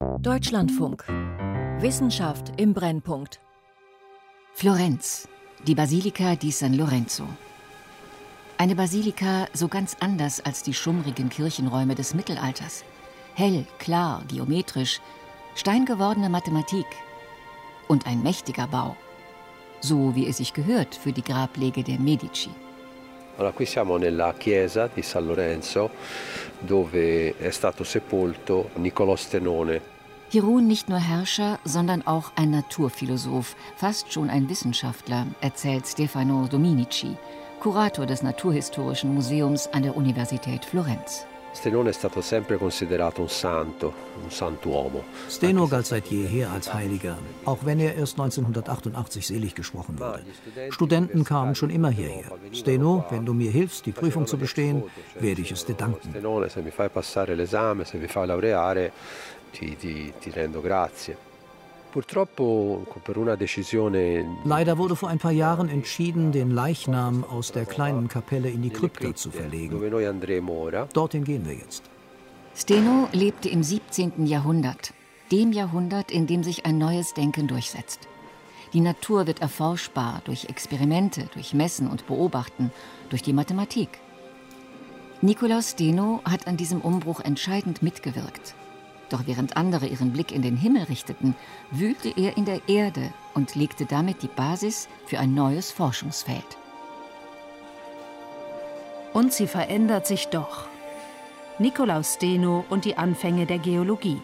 Deutschlandfunk. Wissenschaft im Brennpunkt. Florenz, die Basilika di San Lorenzo. Eine Basilika so ganz anders als die schummrigen Kirchenräume des Mittelalters. Hell, klar, geometrisch, steingewordene Mathematik und ein mächtiger Bau. So wie es sich gehört für die Grablege der Medici. Allora, qui siamo nella chiesa di San Lorenzo, dove è stato sepolto Niccolò Stenone. Hier ruhen nicht nur Herrscher, sondern auch ein Naturphilosoph, fast schon ein Wissenschaftler, erzählt Stefano Dominici, Kurator des Naturhistorischen Museums an der Universität Florenz. Stenone è stato sempre considerato un santo, un santuomo. Steno galt seit jeher als Heiliger, auch wenn er erst 1988 selig gesprochen wurde. Studenten kamen schon immer hierher. Steno, wenn du mir hilfst, die Prüfung zu bestehen, werde ich es dir danken. Stenone, se mi fai passare l'esame, se mi fai laureare, ti, ti, ti rendo grazie. Leider wurde vor ein paar Jahren entschieden, den Leichnam aus der kleinen Kapelle in die Krypta zu verlegen. Dorthin gehen wir jetzt. Steno lebte im 17. Jahrhundert, dem Jahrhundert, in dem sich ein neues Denken durchsetzt. Die Natur wird erforschbar durch Experimente, durch Messen und Beobachten, durch die Mathematik. Nikolaus Steno hat an diesem Umbruch entscheidend mitgewirkt. Doch während andere ihren Blick in den Himmel richteten, wühlte er in der Erde und legte damit die Basis für ein neues Forschungsfeld. Und sie verändert sich doch. Nikolaus Steno und die Anfänge der Geologie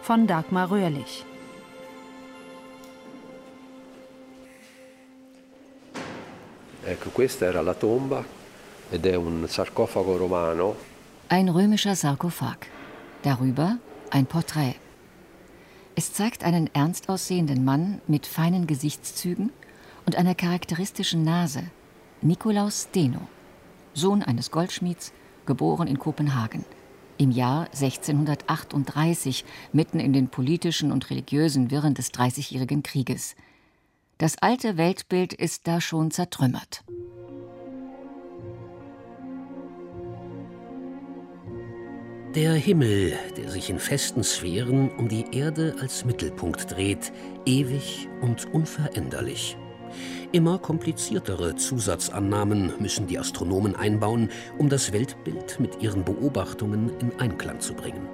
von Dagmar Röhrlich. Ecco, questa era la tomba ed è un sarcofago romano. Ein römischer Sarkophag. Darüber ein Porträt. Es zeigt einen ernst aussehenden Mann mit feinen Gesichtszügen und einer charakteristischen Nase, Nikolaus Steno, Sohn eines Goldschmieds, geboren in Kopenhagen, im Jahr 1638, mitten in den politischen und religiösen Wirren des Dreißigjährigen Krieges. Das alte Weltbild ist da schon zertrümmert. Der Himmel, der sich in festen Sphären um die Erde als Mittelpunkt dreht, ewig und unveränderlich. Immer kompliziertere Zusatzannahmen müssen die Astronomen einbauen, um das Weltbild mit ihren Beobachtungen in Einklang zu bringen.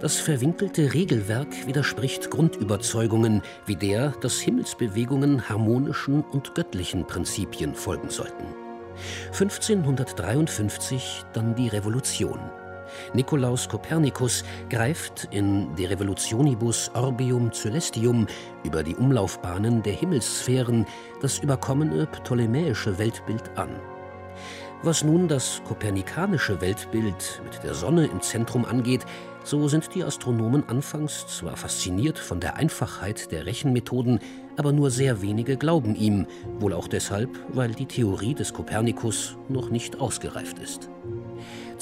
Das verwinkelte Regelwerk widerspricht Grundüberzeugungen wie der, dass Himmelsbewegungen harmonischen und göttlichen Prinzipien folgen sollten. 1553 dann die Revolution. Nikolaus Kopernikus greift in De Revolutionibus Orbium Celestium über die Umlaufbahnen der Himmelssphären das überkommene ptolemäische Weltbild an. Was nun das kopernikanische Weltbild mit der Sonne im Zentrum angeht, so sind die Astronomen anfangs zwar fasziniert von der Einfachheit der Rechenmethoden, aber nur sehr wenige glauben ihm, wohl auch deshalb, weil die Theorie des Kopernikus noch nicht ausgereift ist.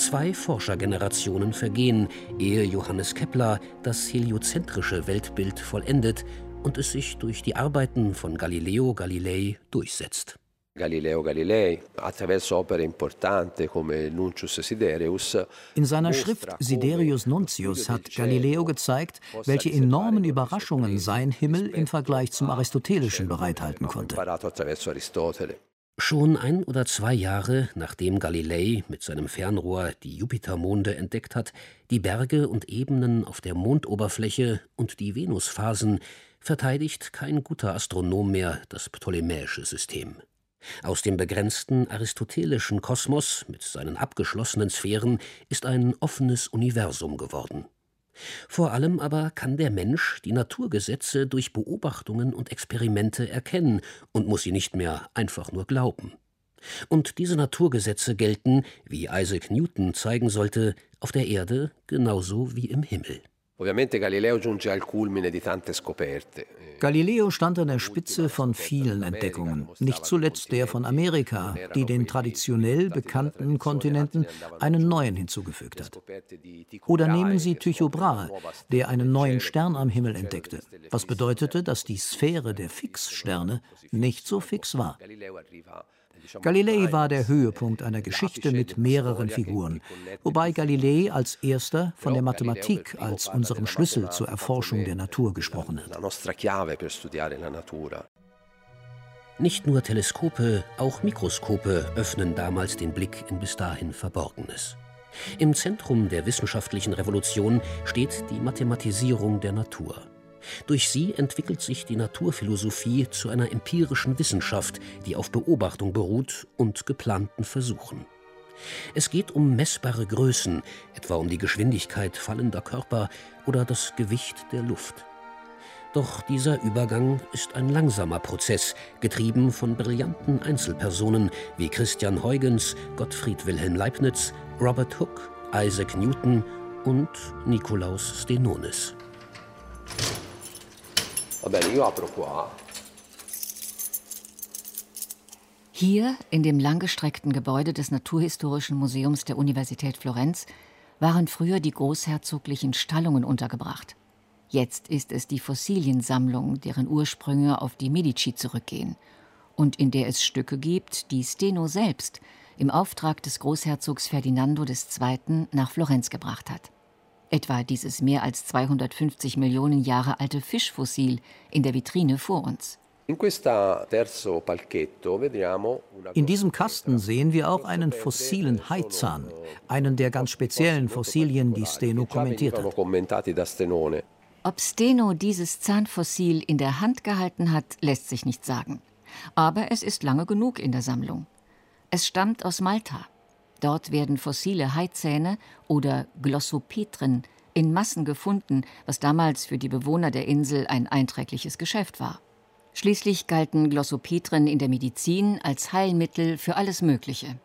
Zwei Forschergenerationen vergehen, ehe Johannes Kepler das heliozentrische Weltbild vollendet und es sich durch die Arbeiten von Galileo Galilei durchsetzt. Galileo Galilei, attraverso opere importanti come Nuncius Sidereus. In seiner Schrift Siderius Nuntius hat Galileo gezeigt, welche enormen Überraschungen sein Himmel im Vergleich zum aristotelischen bereithalten konnte. Schon ein oder zwei Jahre nachdem Galilei mit seinem Fernrohr die Jupitermonde entdeckt hat, die Berge und Ebenen auf der Mondoberfläche und die Venusphasen, verteidigt kein guter Astronom mehr das ptolemäische System. Aus dem begrenzten aristotelischen Kosmos mit seinen abgeschlossenen Sphären ist ein offenes Universum geworden. Vor allem aber kann der Mensch die Naturgesetze durch Beobachtungen und Experimente erkennen und muss sie nicht mehr einfach nur glauben. Und diese Naturgesetze gelten, wie Isaac Newton zeigen sollte, auf der Erde genauso wie im Himmel. Galileo stand an der Spitze von vielen Entdeckungen, nicht zuletzt der von Amerika, die den traditionell bekannten Kontinenten einen neuen hinzugefügt hat. Oder nehmen Sie Tycho Brahe, der einen neuen Stern am Himmel entdeckte, was bedeutete, dass die Sphäre der Fixsterne nicht so fix war. Galilei war der Höhepunkt einer Geschichte mit mehreren Figuren, wobei Galilei als erster von der Mathematik als unserem Schlüssel zur Erforschung der Natur gesprochen hat. Nicht nur Teleskope, auch Mikroskope öffnen damals den Blick in bis dahin Verborgenes. Im Zentrum der wissenschaftlichen Revolution steht die Mathematisierung der Natur. Durch sie entwickelt sich die Naturphilosophie zu einer empirischen Wissenschaft, die auf Beobachtung beruht und geplanten Versuchen. Es geht um messbare Größen, etwa um die Geschwindigkeit fallender Körper oder das Gewicht der Luft. Doch dieser Übergang ist ein langsamer Prozess, getrieben von brillanten Einzelpersonen wie Christian Huygens, Gottfried Wilhelm Leibniz, Robert Hooke, Isaac Newton und Nikolaus Stenonis. Hier, in dem langgestreckten Gebäude des Naturhistorischen Museums der Universität Florenz, waren früher die großherzoglichen Stallungen untergebracht. Jetzt ist es die Fossiliensammlung, deren Ursprünge auf die Medici zurückgehen und in der es Stücke gibt, die Steno selbst im Auftrag des Großherzogs Ferdinando II. nach Florenz gebracht hat. Etwa dieses mehr als 250 Millionen Jahre alte Fischfossil in der Vitrine vor uns. In diesem Kasten sehen wir auch einen fossilen Haizahn, einen der ganz speziellen Fossilien, die Steno kommentiert hat. Ob Steno dieses Zahnfossil in der Hand gehalten hat, lässt sich nicht sagen. Aber es ist lange genug in der Sammlung. Es stammt aus Malta. Dort werden fossile Haizähne oder Glossopetren in Massen gefunden, was damals für die Bewohner der Insel ein einträgliches Geschäft war. Schließlich galten Glossopetren in der Medizin als Heilmittel für alles Mögliche.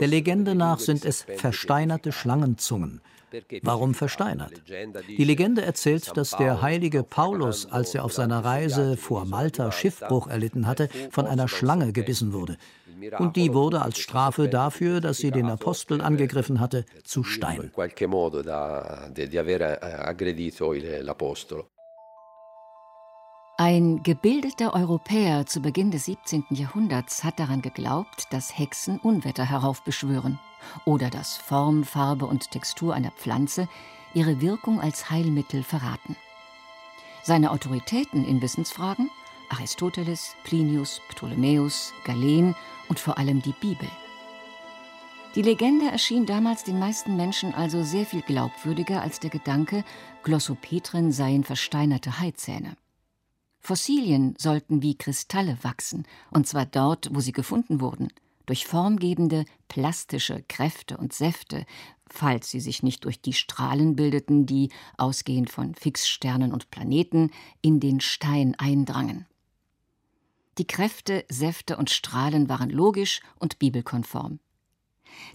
Der Legende nach sind es versteinerte Schlangenzungen. Warum versteinert? Die Legende erzählt, dass der heilige Paulus, als er auf seiner Reise vor Malta Schiffbruch erlitten hatte, von einer Schlange gebissen wurde. Und die wurde als Strafe dafür, dass sie den Apostel angegriffen hatte, zu Stein. Ein gebildeter Europäer zu Beginn des 17. Jahrhunderts hat daran geglaubt, dass Hexen Unwetter heraufbeschwören oder dass Form, Farbe und Textur einer Pflanze ihre Wirkung als Heilmittel verraten. Seine Autoritäten in Wissensfragen Aristoteles, Plinius, Ptolemäus, Galen und vor allem die Bibel. Die Legende erschien damals den meisten Menschen also sehr viel glaubwürdiger als der Gedanke, Glossopetren seien versteinerte Haizähne. Fossilien sollten wie Kristalle wachsen, und zwar dort, wo sie gefunden wurden, durch formgebende, plastische Kräfte und Säfte, falls sie sich nicht durch die Strahlen bildeten, die, ausgehend von Fixsternen und Planeten, in den Stein eindrangen. Die Kräfte, Säfte und Strahlen waren logisch und bibelkonform.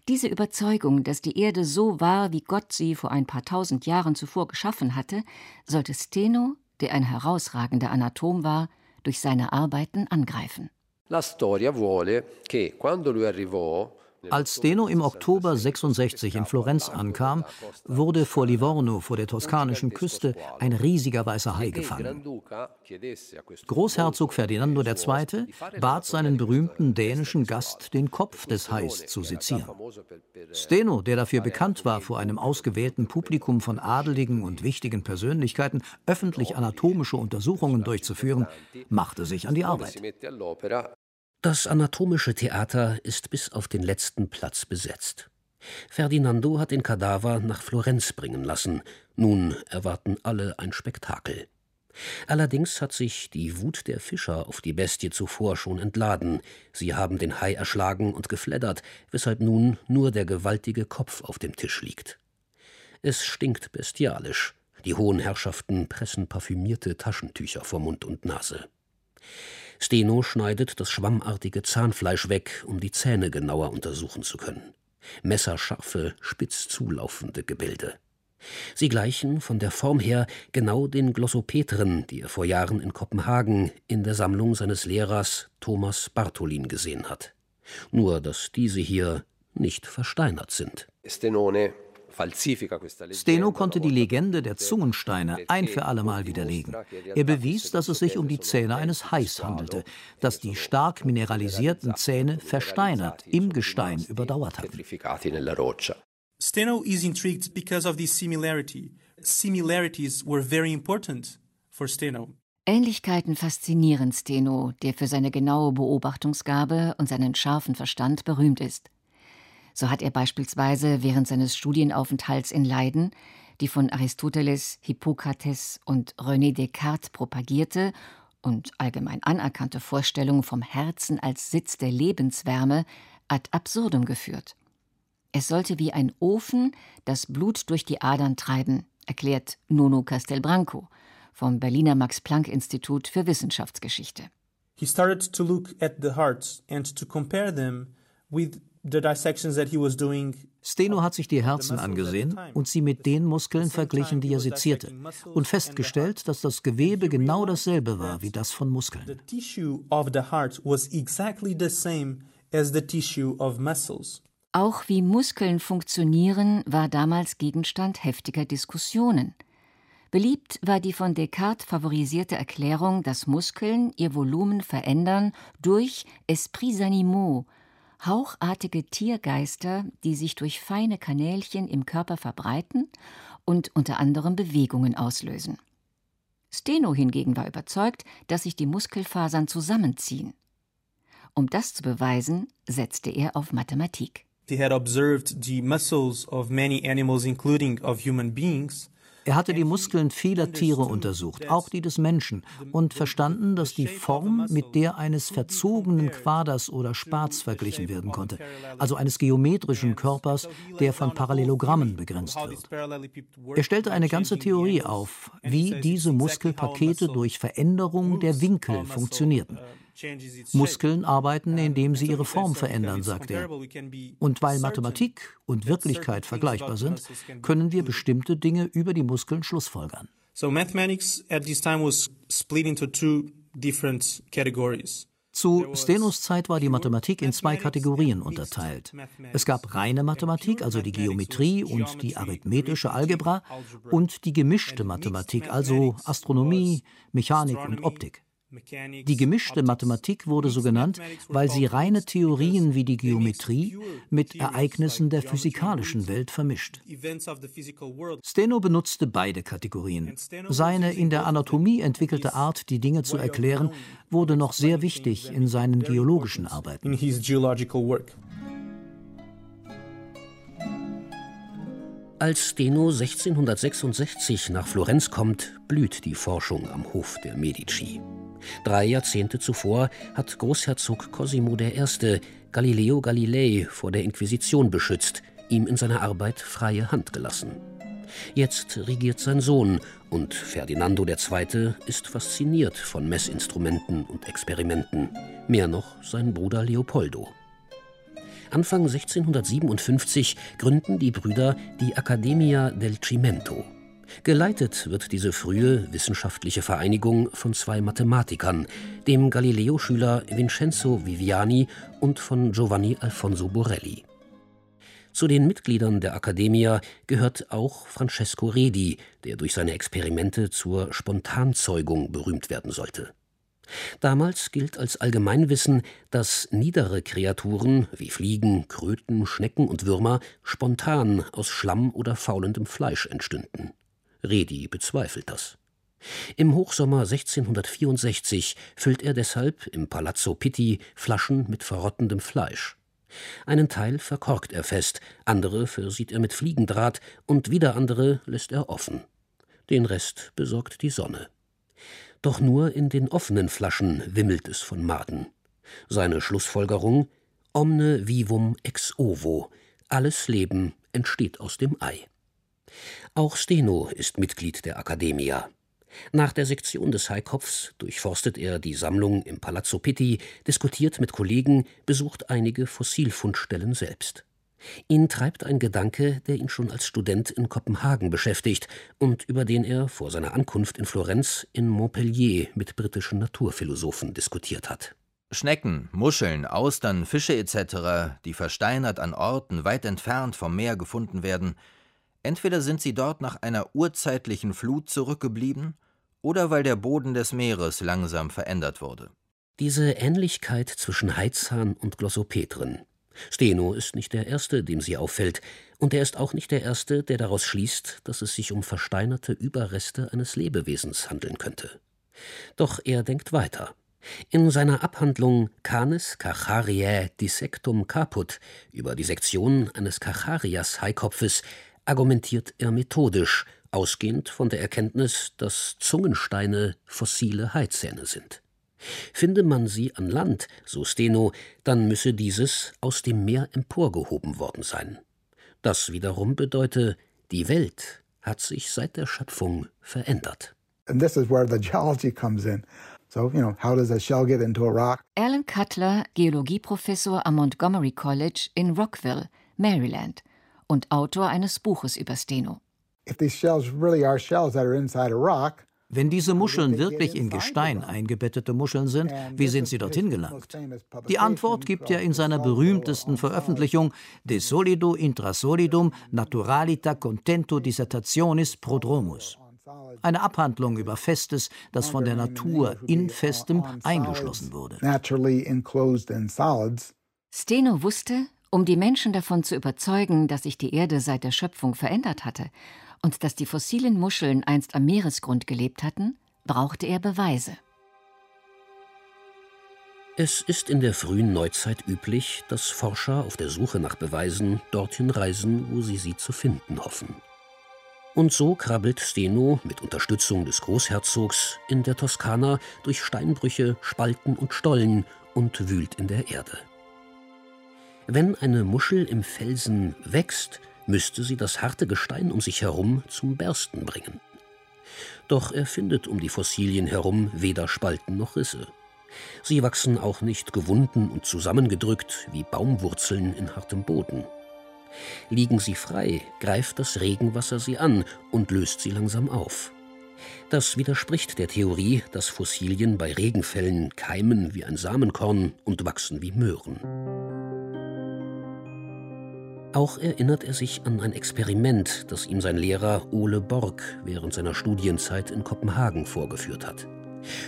Diese Überzeugung, dass die Erde so war, wie Gott sie vor ein paar tausend Jahren zuvor geschaffen hatte, sollte Steno der ein herausragender Anatom war, durch seine Arbeiten angreifen. La storia vuole che quando lui arrivò als Steno im Oktober 66 in Florenz ankam, wurde vor Livorno, vor der toskanischen Küste, ein riesiger weißer Hai gefangen. Großherzog Ferdinando II. bat seinen berühmten dänischen Gast, den Kopf des Hais zu sezieren. Steno, der dafür bekannt war, vor einem ausgewählten Publikum von adeligen und wichtigen Persönlichkeiten öffentlich anatomische Untersuchungen durchzuführen, machte sich an die Arbeit. Das anatomische Theater ist bis auf den letzten Platz besetzt. Ferdinando hat den Kadaver nach Florenz bringen lassen. Nun erwarten alle ein Spektakel. Allerdings hat sich die Wut der Fischer auf die Bestie zuvor schon entladen. Sie haben den Hai erschlagen und gefleddert, weshalb nun nur der gewaltige Kopf auf dem Tisch liegt. Es stinkt bestialisch. Die hohen Herrschaften pressen parfümierte Taschentücher vor Mund und Nase. Steno schneidet das schwammartige Zahnfleisch weg, um die Zähne genauer untersuchen zu können. Messerscharfe, spitz zulaufende Gebilde. Sie gleichen von der Form her genau den Glossopetren, die er vor Jahren in Kopenhagen in der Sammlung seines Lehrers Thomas Bartholin gesehen hat. Nur, dass diese hier nicht versteinert sind. Stenone Steno konnte die Legende der Zungensteine ein für allemal widerlegen. Er bewies, dass es sich um die Zähne eines Hais handelte, das die stark mineralisierten Zähne versteinert im Gestein überdauert hatten. Steno is intrigued because of this similarity. Similarities were very important for Steno. Ähnlichkeiten faszinieren Steno, der für seine genaue Beobachtungsgabe und seinen scharfen Verstand berühmt ist. So hat er beispielsweise während seines Studienaufenthalts in Leiden die von Aristoteles, Hippokrates und René Descartes propagierte und allgemein anerkannte Vorstellung vom Herzen als Sitz der Lebenswärme ad absurdum geführt. Es sollte wie ein Ofen das Blut durch die Adern treiben, erklärt Nono Castelbranco vom Berliner Max-Planck-Institut für Wissenschaftsgeschichte. He started to look at the hearts and to compare them with Steno hat sich die Herzen angesehen und sie mit den Muskeln verglichen, die er sezierte, und festgestellt, dass das Gewebe genau dasselbe war wie das von Muskeln. Auch wie Muskeln funktionieren, war damals Gegenstand heftiger Diskussionen. Beliebt war die von Descartes favorisierte Erklärung, dass Muskeln ihr Volumen verändern durch Esprits animaux, hauchartige Tiergeister, die sich durch feine Kanälchen im Körper verbreiten und unter anderem Bewegungen auslösen. Steno hingegen war überzeugt, dass sich die Muskelfasern zusammenziehen. Um das zu beweisen, setzte er auf Mathematik. He had observed the muscles of many animals, including of human beings, er hatte die Muskeln vieler Tiere untersucht, auch die des Menschen, und verstanden, dass die Form mit der eines verzogenen Quaders oder Spats verglichen werden konnte, also eines geometrischen Körpers, der von Parallelogrammen begrenzt wird. Er stellte eine ganze Theorie auf, wie diese Muskelpakete durch Veränderung der Winkel funktionierten. Muskeln arbeiten, indem sie ihre Form verändern, sagt er. Und weil Mathematik und Wirklichkeit vergleichbar sind, können wir bestimmte Dinge über die Muskeln schlussfolgern. So mathematics at this time was split into two different categories. Zu Stenos Zeit war die Mathematik in zwei Kategorien unterteilt. Es gab reine Mathematik, also die Geometrie und die arithmetische Algebra, und die gemischte Mathematik, also Astronomie, Mechanik und Optik. Die gemischte Mathematik wurde so genannt, weil sie reine Theorien wie die Geometrie mit Ereignissen der physikalischen Welt vermischt. Steno benutzte beide Kategorien. Seine in der Anatomie entwickelte Art, die Dinge zu erklären, wurde noch sehr wichtig in seinen geologischen Arbeiten. Als Steno 1666 nach Florenz kommt, blüht die Forschung am Hof der Medici. Drei Jahrzehnte zuvor hat Großherzog Cosimo I. Galileo Galilei vor der Inquisition beschützt, ihm in seiner Arbeit freie Hand gelassen. Jetzt regiert sein Sohn und Ferdinando II. ist fasziniert von Messinstrumenten und Experimenten, mehr noch sein Bruder Leopoldo. Anfang 1657 gründen die Brüder die Accademia del Cimento. Geleitet wird diese frühe wissenschaftliche Vereinigung von zwei Mathematikern, dem Galileo-Schüler Vincenzo Viviani und von Giovanni Alfonso Borelli. Zu den Mitgliedern der Accademia gehört auch Francesco Redi, der durch seine Experimente zur Spontanzeugung berühmt werden sollte. Damals gilt als Allgemeinwissen, dass niedere Kreaturen wie Fliegen, Kröten, Schnecken und Würmer spontan aus Schlamm oder faulendem Fleisch entstünden. Redi bezweifelt das. Im Hochsommer 1664 füllt er deshalb im Palazzo Pitti Flaschen mit verrottendem Fleisch. Einen Teil verkorkt er fest, andere versieht er mit Fliegendraht und wieder andere lässt er offen. Den Rest besorgt die Sonne. Doch nur in den offenen Flaschen wimmelt es von Maden. Seine Schlussfolgerung Omne vivum ex ovo. Alles Leben entsteht aus dem Ei. Auch Steno ist Mitglied der Accademia. Nach der Sektion des Haikopfs durchforstet er die Sammlung im Palazzo Pitti, diskutiert mit Kollegen, besucht einige Fossilfundstellen selbst. Ihn treibt ein Gedanke, der ihn schon als Student in Kopenhagen beschäftigt und über den er vor seiner Ankunft in Florenz in Montpellier mit britischen Naturphilosophen diskutiert hat. Schnecken, Muscheln, Austern, Fische etc., die versteinert an Orten weit entfernt vom Meer gefunden werden, Entweder sind sie dort nach einer urzeitlichen Flut zurückgeblieben, oder weil der Boden des Meeres langsam verändert wurde. Diese Ähnlichkeit zwischen Heizhahn und Glossopetren. Steno ist nicht der Erste, dem sie auffällt, und er ist auch nicht der Erste, der daraus schließt, dass es sich um versteinerte Überreste eines Lebewesens handeln könnte. Doch er denkt weiter. In seiner Abhandlung Canis Cachariae Dissectum Caput über die Sektion eines Cacharias-Haikopfes argumentiert er methodisch, ausgehend von der Erkenntnis, dass Zungensteine fossile Haizähne sind. Finde man sie an Land, so Steno, dann müsse dieses aus dem Meer emporgehoben worden sein. Das wiederum bedeute, die Welt hat sich seit der Schöpfung verändert. And this is where the geology comes in. So, you know, how does a shell get into a rock? Alan Cutler, Geologieprofessor am Montgomery College in Rockville, Maryland und Autor eines Buches über Steno. Wenn diese Muscheln wirklich in Gestein eingebettete Muscheln sind, wie sind sie dorthin gelangt? Die Antwort gibt er in seiner berühmtesten Veröffentlichung De solido intrasolidum naturalita contento dissertationis prodromus. Eine Abhandlung über Festes, das von der Natur in Festem eingeschlossen wurde. Steno wusste, um die Menschen davon zu überzeugen, dass sich die Erde seit der Schöpfung verändert hatte und dass die fossilen Muscheln einst am Meeresgrund gelebt hatten, brauchte er Beweise. Es ist in der frühen Neuzeit üblich, dass Forscher auf der Suche nach Beweisen dorthin reisen, wo sie sie zu finden hoffen. Und so krabbelt Steno mit Unterstützung des Großherzogs in der Toskana durch Steinbrüche, Spalten und Stollen und wühlt in der Erde. Wenn eine Muschel im Felsen wächst, müsste sie das harte Gestein um sich herum zum Bersten bringen. Doch er findet um die Fossilien herum weder Spalten noch Risse. Sie wachsen auch nicht gewunden und zusammengedrückt wie Baumwurzeln in hartem Boden. Liegen sie frei, greift das Regenwasser sie an und löst sie langsam auf. Das widerspricht der Theorie, dass Fossilien bei Regenfällen keimen wie ein Samenkorn und wachsen wie Möhren. Auch erinnert er sich an ein Experiment, das ihm sein Lehrer Ole Borg während seiner Studienzeit in Kopenhagen vorgeführt hat.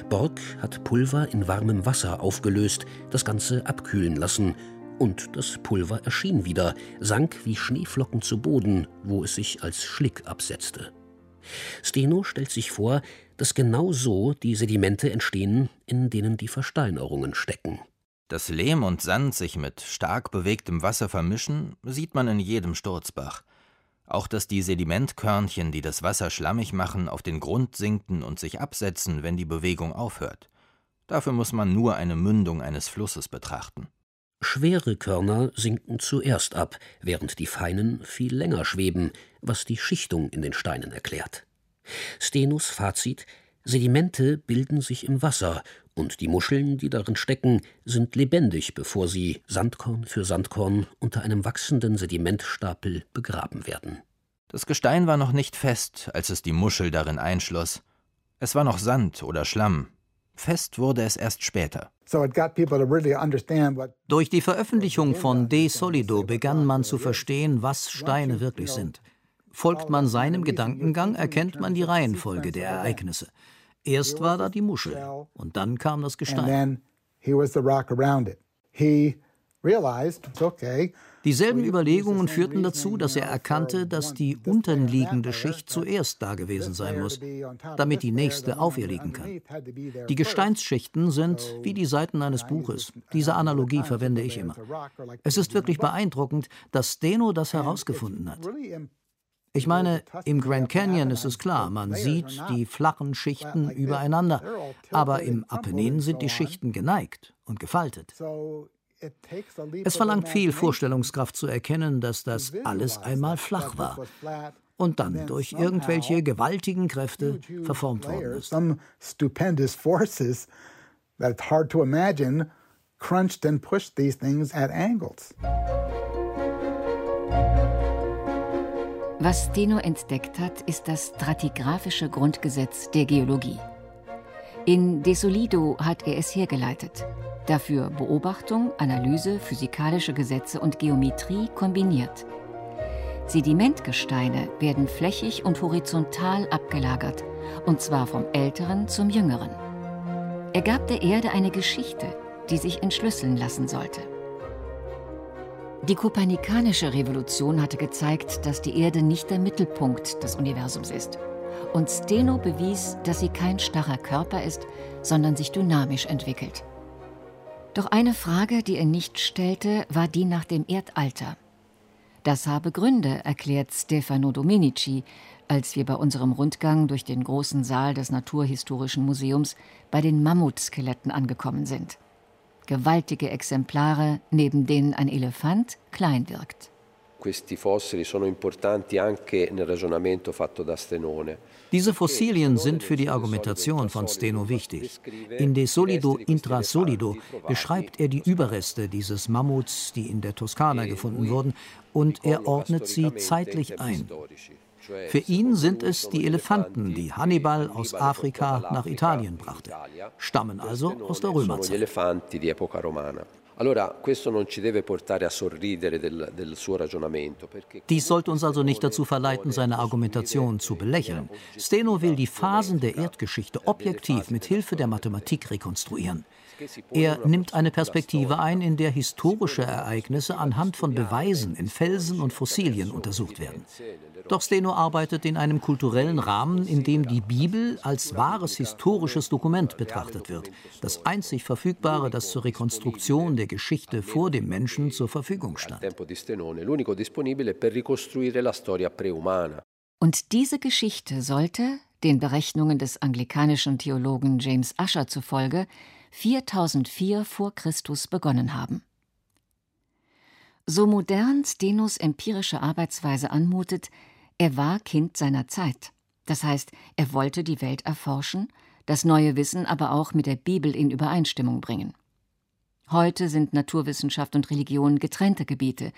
Borg hat Pulver in warmem Wasser aufgelöst, das Ganze abkühlen lassen, und das Pulver erschien wieder, sank wie Schneeflocken zu Boden, wo es sich als Schlick absetzte. Steno stellt sich vor, dass genau so die Sedimente entstehen, in denen die Versteinerungen stecken. Dass Lehm und Sand sich mit stark bewegtem Wasser vermischen, sieht man in jedem Sturzbach. Auch dass die Sedimentkörnchen, die das Wasser schlammig machen, auf den Grund sinken und sich absetzen, wenn die Bewegung aufhört. Dafür muss man nur eine Mündung eines Flusses betrachten. Schwere Körner sinken zuerst ab, während die feinen viel länger schweben, was die Schichtung in den Steinen erklärt. Stenus Fazit Sedimente bilden sich im Wasser und die Muscheln, die darin stecken, sind lebendig, bevor sie Sandkorn für Sandkorn unter einem wachsenden Sedimentstapel begraben werden. Das Gestein war noch nicht fest, als es die Muschel darin einschloss. Es war noch Sand oder Schlamm. Fest wurde es erst später. Durch die Veröffentlichung von De Solido begann man zu verstehen, was Steine wirklich sind. Folgt man seinem Gedankengang, erkennt man die Reihenfolge der Ereignisse. Erst war da die Muschel und dann kam das Gestein. Dieselben Überlegungen führten dazu, dass er erkannte, dass die unterliegende Schicht zuerst da gewesen sein muss, damit die nächste auf ihr liegen kann. Die Gesteinsschichten sind wie die Seiten eines Buches. Diese Analogie verwende ich immer. Es ist wirklich beeindruckend, dass Steno das herausgefunden hat. Ich meine, im Grand Canyon ist es klar, man sieht die flachen Schichten übereinander, aber im Apennin sind die Schichten geneigt und gefaltet. Es verlangt viel Vorstellungskraft zu erkennen, dass das alles einmal flach war und dann durch irgendwelche gewaltigen Kräfte verformt worden ist. crunched and pushed these things at angles. Was Steno entdeckt hat, ist das stratigraphische Grundgesetz der Geologie. In De Solido hat er es hergeleitet. Dafür Beobachtung, Analyse, physikalische Gesetze und Geometrie kombiniert. Sedimentgesteine werden flächig und horizontal abgelagert, und zwar vom Älteren zum Jüngeren. Er gab der Erde eine Geschichte, die sich entschlüsseln lassen sollte. Die kopernikanische Revolution hatte gezeigt, dass die Erde nicht der Mittelpunkt des Universums ist. Und Steno bewies, dass sie kein starrer Körper ist, sondern sich dynamisch entwickelt. Doch eine Frage, die er nicht stellte, war die nach dem Erdalter. Das habe Gründe, erklärt Stefano Domenici, als wir bei unserem Rundgang durch den großen Saal des Naturhistorischen Museums bei den Mammutskeletten angekommen sind gewaltige Exemplare, neben denen ein Elefant klein wirkt. Diese Fossilien sind für die Argumentation von Steno wichtig. In De Solido intra Solido beschreibt er die Überreste dieses Mammuts, die in der Toskana gefunden wurden, und er ordnet sie zeitlich ein. Für ihn sind es die Elefanten, die Hannibal aus Afrika nach Italien brachte, stammen also aus der Römerzeit. Dies sollte uns also nicht dazu verleiten, seine Argumentation zu belächeln. Steno will die Phasen der Erdgeschichte objektiv mit Hilfe der Mathematik rekonstruieren. Er nimmt eine Perspektive ein, in der historische Ereignisse anhand von Beweisen in Felsen und Fossilien untersucht werden. Doch Steno arbeitet in einem kulturellen Rahmen, in dem die Bibel als wahres historisches Dokument betrachtet wird, das einzig verfügbare, das zur Rekonstruktion der Geschichte vor dem Menschen zur Verfügung stand. Und diese Geschichte sollte, den Berechnungen des anglikanischen Theologen James Usher zufolge, 4004 vor Christus begonnen haben. So modern Stenos empirische Arbeitsweise anmutet, er war Kind seiner Zeit. Das heißt, er wollte die Welt erforschen, das neue Wissen aber auch mit der Bibel in Übereinstimmung bringen. Heute sind Naturwissenschaft und Religion getrennte Gebiete,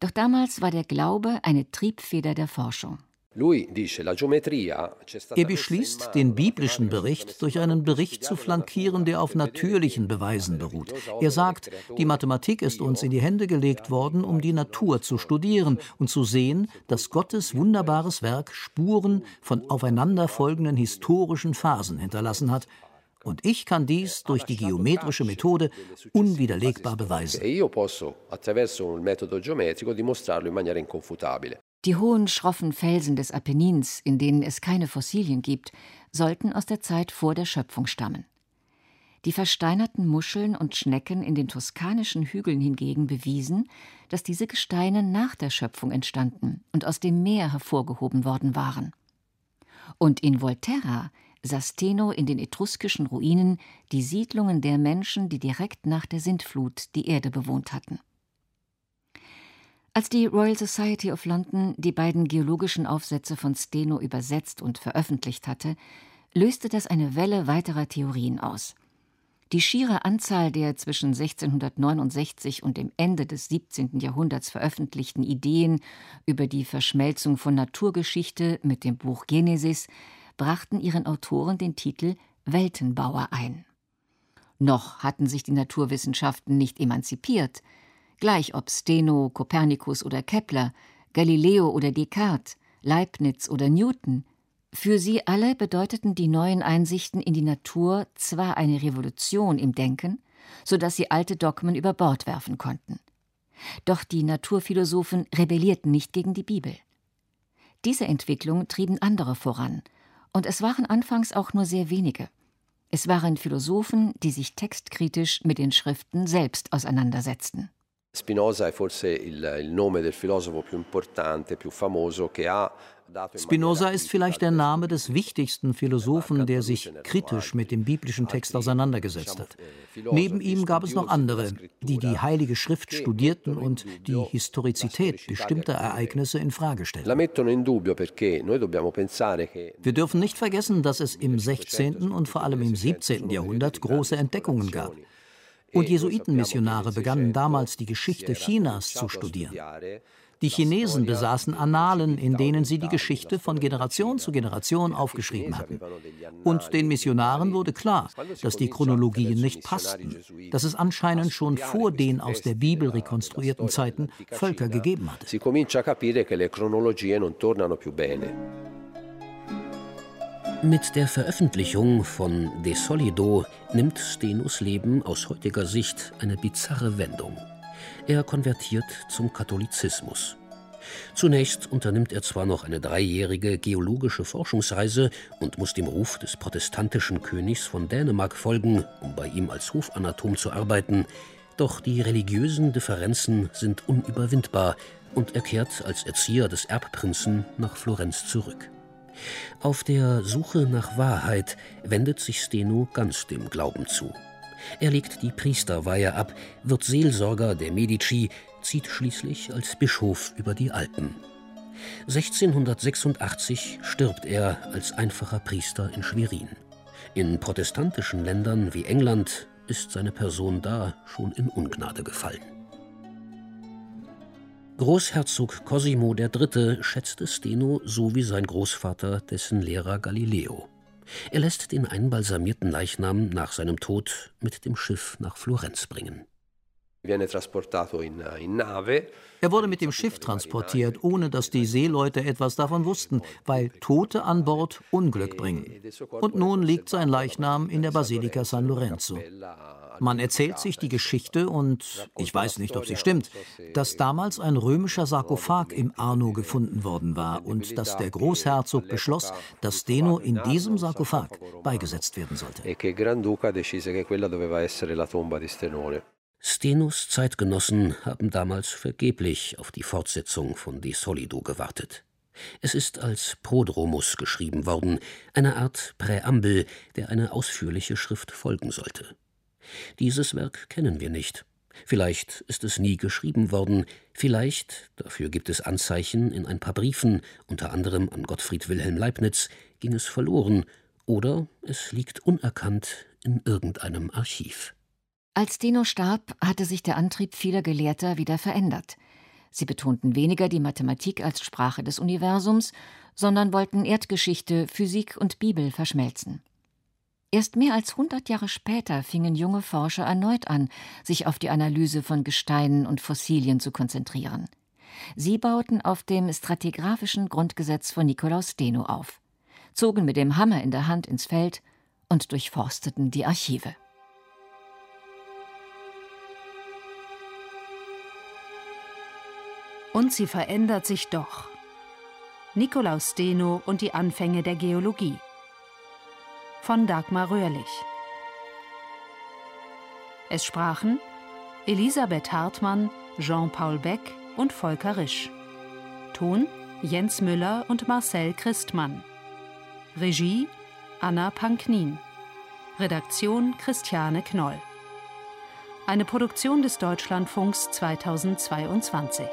doch damals war der Glaube eine Triebfeder der Forschung. Er beschließt, den biblischen Bericht durch einen Bericht zu flankieren, der auf natürlichen Beweisen beruht. Er sagt, die Mathematik ist uns in die Hände gelegt worden, um die Natur zu studieren und zu sehen, dass Gottes wunderbares Werk Spuren von aufeinanderfolgenden historischen Phasen hinterlassen hat. Und ich kann dies durch die geometrische Methode unwiderlegbar beweisen. Die hohen, schroffen Felsen des Apennins, in denen es keine Fossilien gibt, sollten aus der Zeit vor der Schöpfung stammen. Die versteinerten Muscheln und Schnecken in den toskanischen Hügeln hingegen bewiesen, dass diese Gesteine nach der Schöpfung entstanden und aus dem Meer hervorgehoben worden waren. Und in Volterra sah Steno in den etruskischen Ruinen die Siedlungen der Menschen, die direkt nach der Sintflut die Erde bewohnt hatten. Als die Royal Society of London die beiden geologischen Aufsätze von Steno übersetzt und veröffentlicht hatte, löste das eine Welle weiterer Theorien aus. Die schiere Anzahl der zwischen 1669 und dem Ende des 17. Jahrhunderts veröffentlichten Ideen über die Verschmelzung von Naturgeschichte mit dem Buch Genesis brachten ihren Autoren den Titel Weltenbauer ein. Noch hatten sich die Naturwissenschaften nicht emanzipiert, gleich ob Steno, Kopernikus oder Kepler, Galileo oder Descartes, Leibniz oder Newton, für sie alle bedeuteten die neuen Einsichten in die Natur zwar eine Revolution im Denken, so dass sie alte Dogmen über Bord werfen konnten. Doch die Naturphilosophen rebellierten nicht gegen die Bibel. Diese Entwicklung trieben andere voran, und es waren anfangs auch nur sehr wenige. Es waren Philosophen, die sich textkritisch mit den Schriften selbst auseinandersetzten. Spinoza è forse il, il nome del filosofo più importante, più famoso, che ha Spinoza ist vielleicht der Name des wichtigsten Philosophen, der sich kritisch mit dem biblischen Text auseinandergesetzt hat. Neben ihm gab es noch andere, die die Heilige Schrift studierten und die Historizität bestimmter Ereignisse in Frage stellten. Wir dürfen nicht vergessen, dass es im 16. und vor allem im 17. Jahrhundert große Entdeckungen gab. Und Jesuitenmissionare begannen damals die Geschichte Chinas zu studieren. Die Chinesen besaßen Annalen, in denen sie die Geschichte von Generation zu Generation aufgeschrieben hatten. Und den Missionaren wurde klar, dass die Chronologien nicht passten, dass es anscheinend schon vor den aus der Bibel rekonstruierten Zeiten Völker gegeben hatte. Mit der Veröffentlichung von De Solido nimmt Stenus Leben aus heutiger Sicht eine bizarre Wendung. Er konvertiert zum Katholizismus. Zunächst unternimmt er zwar noch eine dreijährige geologische Forschungsreise und muss dem Ruf des protestantischen Königs von Dänemark folgen, um bei ihm als Hofanatom zu arbeiten, doch die religiösen Differenzen sind unüberwindbar und er kehrt als Erzieher des Erbprinzen nach Florenz zurück. Auf der Suche nach Wahrheit wendet sich Steno ganz dem Glauben zu. Er legt die Priesterweihe ab, wird Seelsorger der Medici, zieht schließlich als Bischof über die Alpen. 1686 stirbt er als einfacher Priester in Schwerin. In protestantischen Ländern wie England ist seine Person da schon in Ungnade gefallen. Großherzog Cosimo III. schätzte Steno so wie sein Großvater dessen Lehrer Galileo. Er lässt den einbalsamierten Leichnam nach seinem Tod mit dem Schiff nach Florenz bringen. Er wurde mit dem Schiff transportiert, ohne dass die Seeleute etwas davon wussten, weil Tote an Bord Unglück bringen. Und nun liegt sein Leichnam in der Basilika San Lorenzo. Man erzählt sich die Geschichte, und ich weiß nicht, ob sie stimmt, dass damals ein römischer Sarkophag im Arno gefunden worden war und dass der Großherzog beschloss, dass Steno in diesem Sarkophag beigesetzt werden sollte. Stenos Zeitgenossen haben damals vergeblich auf die Fortsetzung von De Solido gewartet. Es ist als Prodromus geschrieben worden, eine Art Präambel, der eine ausführliche Schrift folgen sollte. Dieses Werk kennen wir nicht. Vielleicht ist es nie geschrieben worden, vielleicht, dafür gibt es Anzeichen in ein paar Briefen, unter anderem an Gottfried Wilhelm Leibniz, ging es verloren, oder es liegt unerkannt in irgendeinem Archiv. Als Dino starb, hatte sich der Antrieb vieler Gelehrter wieder verändert. Sie betonten weniger die Mathematik als Sprache des Universums, sondern wollten Erdgeschichte, Physik und Bibel verschmelzen. Erst mehr als 100 Jahre später fingen junge Forscher erneut an, sich auf die Analyse von Gesteinen und Fossilien zu konzentrieren. Sie bauten auf dem stratigraphischen Grundgesetz von Nikolaus Steno auf, zogen mit dem Hammer in der Hand ins Feld und durchforsteten die Archive. Und sie verändert sich doch. Nikolaus Steno und die Anfänge der Geologie. Von Dagmar Röhrlich. Es sprachen Elisabeth Hartmann, Jean-Paul Beck und Volker Risch. Ton Jens Müller und Marcel Christmann. Regie Anna Panknin. Redaktion Christiane Knoll. Eine Produktion des Deutschlandfunks 2022.